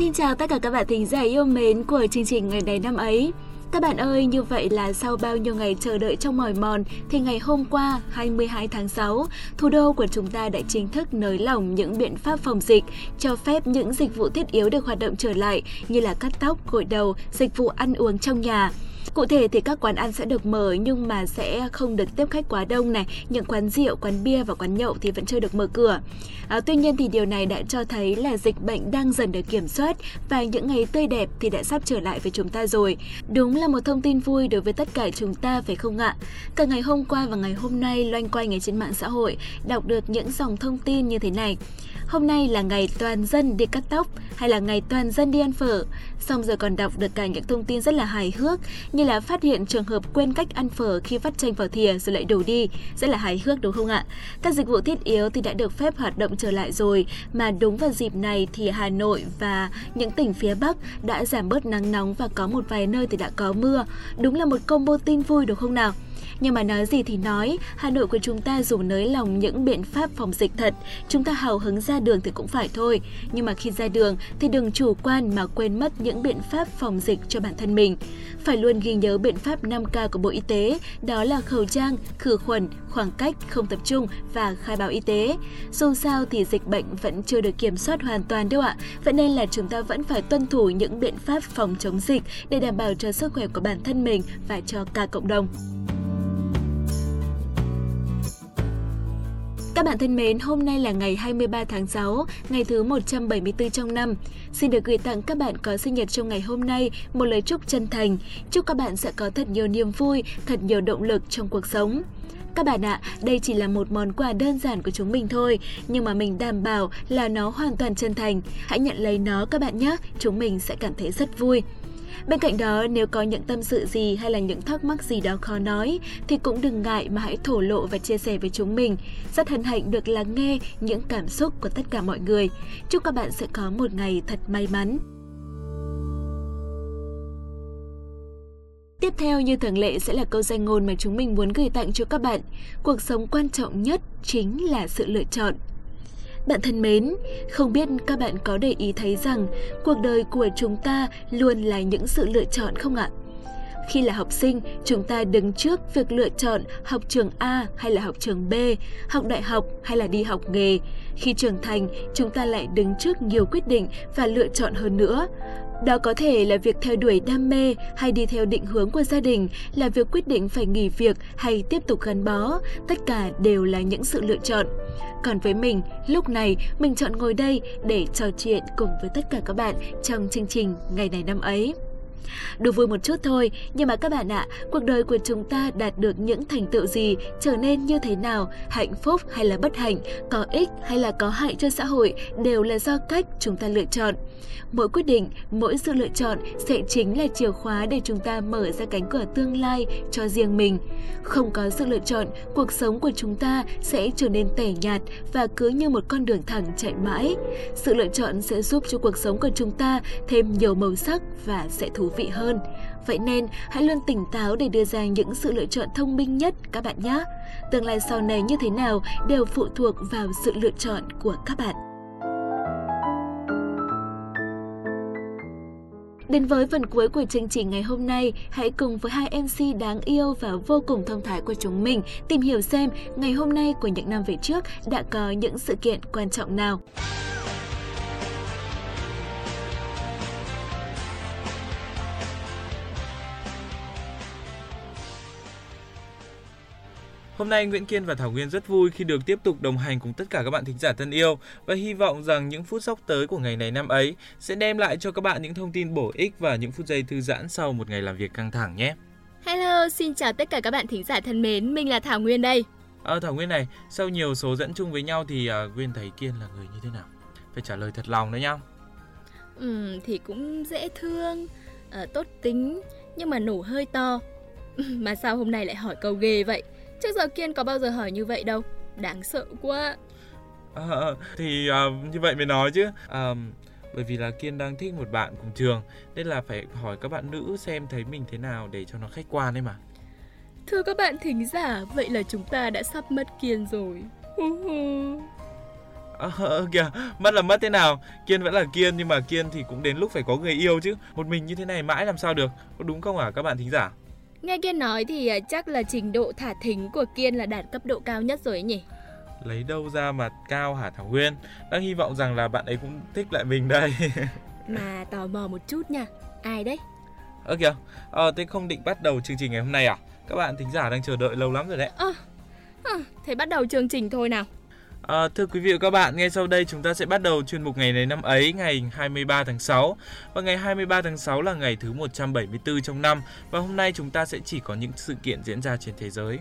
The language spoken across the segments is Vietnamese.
Xin chào tất cả các bạn thính giả yêu mến của chương trình ngày này năm ấy. Các bạn ơi, như vậy là sau bao nhiêu ngày chờ đợi trong mỏi mòn thì ngày hôm qua 22 tháng 6, thủ đô của chúng ta đã chính thức nới lỏng những biện pháp phòng dịch, cho phép những dịch vụ thiết yếu được hoạt động trở lại như là cắt tóc, gội đầu, dịch vụ ăn uống trong nhà. Cụ thể thì các quán ăn sẽ được mở nhưng mà sẽ không được tiếp khách quá đông này, những quán rượu, quán bia và quán nhậu thì vẫn chưa được mở cửa. À, tuy nhiên thì điều này đã cho thấy là dịch bệnh đang dần được kiểm soát và những ngày tươi đẹp thì đã sắp trở lại với chúng ta rồi. Đúng là một thông tin vui đối với tất cả chúng ta phải không ạ? Cả ngày hôm qua và ngày hôm nay loanh quanh ở trên mạng xã hội đọc được những dòng thông tin như thế này. Hôm nay là ngày toàn dân đi cắt tóc hay là ngày toàn dân đi ăn phở. Xong rồi còn đọc được cả những thông tin rất là hài hước như là phát hiện trường hợp quên cách ăn phở khi vắt chanh vào thìa rồi lại đổ đi. Rất là hài hước đúng không ạ? Các dịch vụ thiết yếu thì đã được phép hoạt động trở lại rồi, mà đúng vào dịp này thì Hà Nội và những tỉnh phía Bắc đã giảm bớt nắng nóng và có một vài nơi thì đã có mưa. Đúng là một combo tin vui đúng không nào? Nhưng mà nói gì thì nói, Hà Nội của chúng ta dù nới lòng những biện pháp phòng dịch thật, chúng ta hào hứng ra đường thì cũng phải thôi. Nhưng mà khi ra đường thì đừng chủ quan mà quên mất những biện pháp phòng dịch cho bản thân mình. Phải luôn ghi nhớ biện pháp 5K của Bộ Y tế, đó là khẩu trang, khử khuẩn, khoảng cách, không tập trung và khai báo y tế. Dù sao thì dịch bệnh vẫn chưa được kiểm soát hoàn toàn đâu ạ. Vậy nên là chúng ta vẫn phải tuân thủ những biện pháp phòng chống dịch để đảm bảo cho sức khỏe của bản thân mình và cho cả cộng đồng. Các bạn thân mến, hôm nay là ngày 23 tháng 6, ngày thứ 174 trong năm. Xin được gửi tặng các bạn có sinh nhật trong ngày hôm nay một lời chúc chân thành. Chúc các bạn sẽ có thật nhiều niềm vui, thật nhiều động lực trong cuộc sống. Các bạn ạ, đây chỉ là một món quà đơn giản của chúng mình thôi, nhưng mà mình đảm bảo là nó hoàn toàn chân thành. Hãy nhận lấy nó các bạn nhé, chúng mình sẽ cảm thấy rất vui. Bên cạnh đó, nếu có những tâm sự gì hay là những thắc mắc gì đó khó nói thì cũng đừng ngại mà hãy thổ lộ và chia sẻ với chúng mình. Rất hân hạnh được lắng nghe những cảm xúc của tất cả mọi người. Chúc các bạn sẽ có một ngày thật may mắn. Tiếp theo như thường lệ sẽ là câu danh ngôn mà chúng mình muốn gửi tặng cho các bạn. Cuộc sống quan trọng nhất chính là sự lựa chọn. Bạn thân mến, không biết các bạn có để ý thấy rằng cuộc đời của chúng ta luôn là những sự lựa chọn không ạ? Khi là học sinh, chúng ta đứng trước việc lựa chọn học trường A hay là học trường B, học đại học hay là đi học nghề. Khi trưởng thành, chúng ta lại đứng trước nhiều quyết định và lựa chọn hơn nữa. Đó có thể là việc theo đuổi đam mê hay đi theo định hướng của gia đình, là việc quyết định phải nghỉ việc hay tiếp tục gắn bó, tất cả đều là những sự lựa chọn. Còn với mình, lúc này mình chọn ngồi đây để trò chuyện cùng với tất cả các bạn trong chương trình Ngày này năm ấy. Đùa vui một chút thôi, nhưng mà các bạn ạ, cuộc đời của chúng ta đạt được những thành tựu gì, trở nên như thế nào, hạnh phúc hay là bất hạnh, có ích hay là có hại cho xã hội đều là do cách chúng ta lựa chọn. Mỗi quyết định, mỗi sự lựa chọn sẽ chính là chìa khóa để chúng ta mở ra cánh cửa tương lai cho riêng mình. Không có sự lựa chọn, cuộc sống của chúng ta sẽ trở nên tẻ nhạt và cứ như một con đường thẳng chạy mãi. Sự lựa chọn sẽ giúp cho cuộc sống của chúng ta thêm nhiều màu sắc và sẽ thú vị hơn. Vậy nên, hãy luôn tỉnh táo để đưa ra những sự lựa chọn thông minh nhất các bạn nhé. Tương lai sau này như thế nào đều phụ thuộc vào sự lựa chọn của các bạn. Đến với phần cuối của chương trình ngày hôm nay, hãy cùng với hai MC đáng yêu và vô cùng thông thái của chúng mình tìm hiểu xem ngày hôm nay của những năm về trước đã có những sự kiện quan trọng nào. Hôm nay Nguyễn Kiên và Thảo Nguyên rất vui khi được tiếp tục đồng hành cùng tất cả các bạn thính giả thân yêu và hy vọng rằng những phút sắp tới của ngày này năm ấy sẽ đem lại cho các bạn những thông tin bổ ích và những phút giây thư giãn sau một ngày làm việc căng thẳng nhé. Hello, xin chào tất cả các bạn thính giả thân mến, mình là Thảo Nguyên đây. À, Thảo Nguyên này, sau nhiều số dẫn chung với nhau thì uh, Nguyên thấy Kiên là người như thế nào? Phải trả lời thật lòng đấy nhá. Ừ, thì cũng dễ thương, uh, tốt tính, nhưng mà nổ hơi to. mà sao hôm nay lại hỏi câu ghê vậy? Trước giờ Kiên có bao giờ hỏi như vậy đâu Đáng sợ quá à, Thì uh, như vậy mới nói chứ uh, Bởi vì là Kiên đang thích một bạn cùng trường Nên là phải hỏi các bạn nữ xem thấy mình thế nào để cho nó khách quan ấy mà Thưa các bạn thính giả Vậy là chúng ta đã sắp mất Kiên rồi Ờ kìa, mất là mất thế nào? Kiên vẫn là Kiên nhưng mà Kiên thì cũng đến lúc phải có người yêu chứ. Một mình như thế này mãi làm sao được? Có đúng không hả các bạn thính giả? Nghe Kiên nói thì à, chắc là trình độ thả thính của Kiên là đạt cấp độ cao nhất rồi ấy nhỉ? Lấy đâu ra mà cao hả Thảo Nguyên? Đang hy vọng rằng là bạn ấy cũng thích lại mình đây. Mà tò mò một chút nha, ai đấy? Ơ kìa, ờ, thế không định bắt đầu chương trình ngày hôm nay à? Các bạn thính giả đang chờ đợi lâu lắm rồi đấy. À, à, thế bắt đầu chương trình thôi nào. À, thưa quý vị và các bạn, ngay sau đây chúng ta sẽ bắt đầu chuyên mục ngày này năm ấy, ngày 23 tháng 6. Và ngày 23 tháng 6 là ngày thứ 174 trong năm và hôm nay chúng ta sẽ chỉ có những sự kiện diễn ra trên thế giới.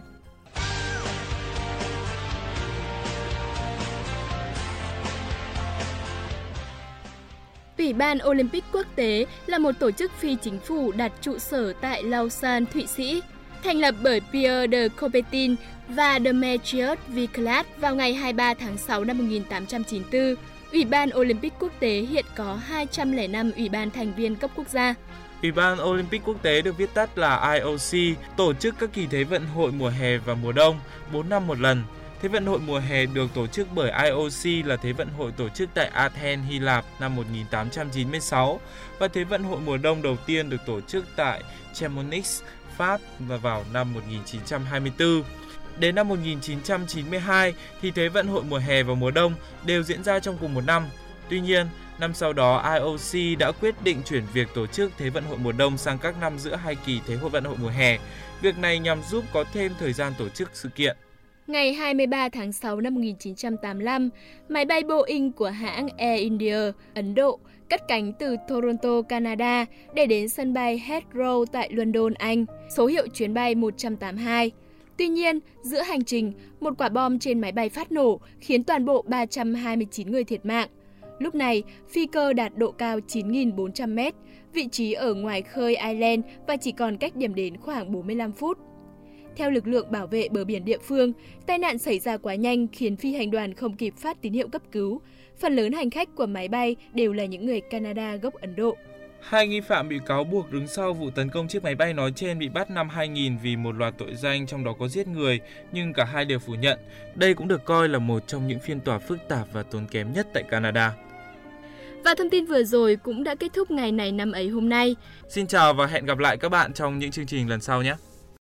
Ủy ban Olympic Quốc tế là một tổ chức phi chính phủ đặt trụ sở tại Lausanne, Thụy Sĩ, thành lập bởi Pierre de Coubertin và Demetrius Viclat vào ngày 23 tháng 6 năm 1894. Ủy ban Olympic Quốc tế hiện có 205 ủy ban thành viên cấp quốc gia. Ủy ban Olympic Quốc tế được viết tắt là IOC, tổ chức các kỳ thế vận hội mùa hè và mùa đông 4 năm một lần. Thế vận hội mùa hè được tổ chức bởi IOC là Thế vận hội tổ chức tại Athens, Hy Lạp năm 1896 và Thế vận hội mùa đông đầu tiên được tổ chức tại Chamonix, Pháp vào năm 1924. Đến năm 1992 thì Thế vận hội mùa hè và mùa đông đều diễn ra trong cùng một năm. Tuy nhiên, năm sau đó IOC đã quyết định chuyển việc tổ chức Thế vận hội mùa đông sang các năm giữa hai kỳ Thế hội vận hội mùa hè. Việc này nhằm giúp có thêm thời gian tổ chức sự kiện. Ngày 23 tháng 6 năm 1985, máy bay Boeing của hãng Air India, Ấn Độ, cất cánh từ Toronto, Canada để đến sân bay Heathrow tại London, Anh, số hiệu chuyến bay 182. Tuy nhiên, giữa hành trình, một quả bom trên máy bay phát nổ khiến toàn bộ 329 người thiệt mạng. Lúc này, phi cơ đạt độ cao 9.400 m, vị trí ở ngoài khơi Ireland và chỉ còn cách điểm đến khoảng 45 phút. Theo lực lượng bảo vệ bờ biển địa phương, tai nạn xảy ra quá nhanh khiến phi hành đoàn không kịp phát tín hiệu cấp cứu. Phần lớn hành khách của máy bay đều là những người Canada gốc Ấn Độ. Hai nghi phạm bị cáo buộc đứng sau vụ tấn công chiếc máy bay nói trên bị bắt năm 2000 vì một loạt tội danh trong đó có giết người, nhưng cả hai đều phủ nhận. Đây cũng được coi là một trong những phiên tòa phức tạp và tốn kém nhất tại Canada. Và thông tin vừa rồi cũng đã kết thúc ngày này năm ấy hôm nay. Xin chào và hẹn gặp lại các bạn trong những chương trình lần sau nhé.